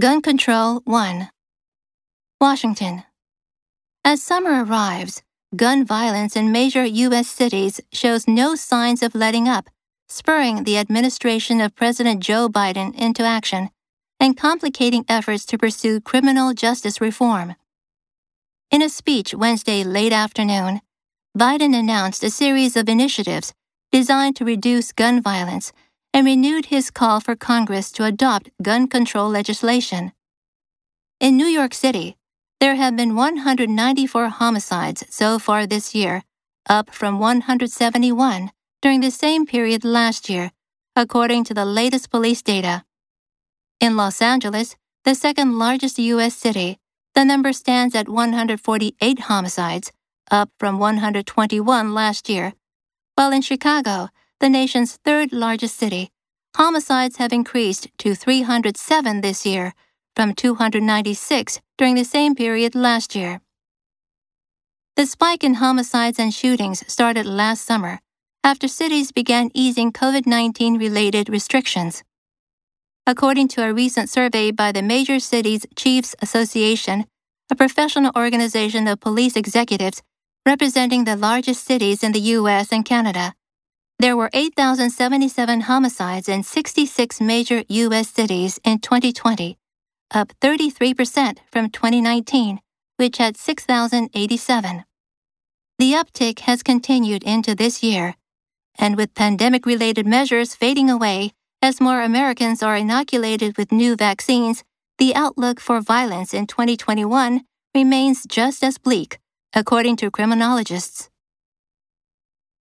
Gun Control 1 Washington. As summer arrives, gun violence in major U.S. cities shows no signs of letting up, spurring the administration of President Joe Biden into action and complicating efforts to pursue criminal justice reform. In a speech Wednesday late afternoon, Biden announced a series of initiatives designed to reduce gun violence and renewed his call for Congress to adopt gun control legislation. In New York City, there have been 194 homicides so far this year, up from 171 during the same period last year, according to the latest police data. In Los Angeles, the second largest U.S. city, the number stands at 148 homicides, up from 121 last year, while in Chicago, the nation's third largest city, homicides have increased to 307 this year from 296 during the same period last year. The spike in homicides and shootings started last summer after cities began easing COVID 19 related restrictions. According to a recent survey by the Major Cities Chiefs Association, a professional organization of police executives representing the largest cities in the U.S. and Canada, there were 8,077 homicides in 66 major U.S. cities in 2020, up 33% from 2019, which had 6,087. The uptick has continued into this year, and with pandemic related measures fading away as more Americans are inoculated with new vaccines, the outlook for violence in 2021 remains just as bleak, according to criminologists.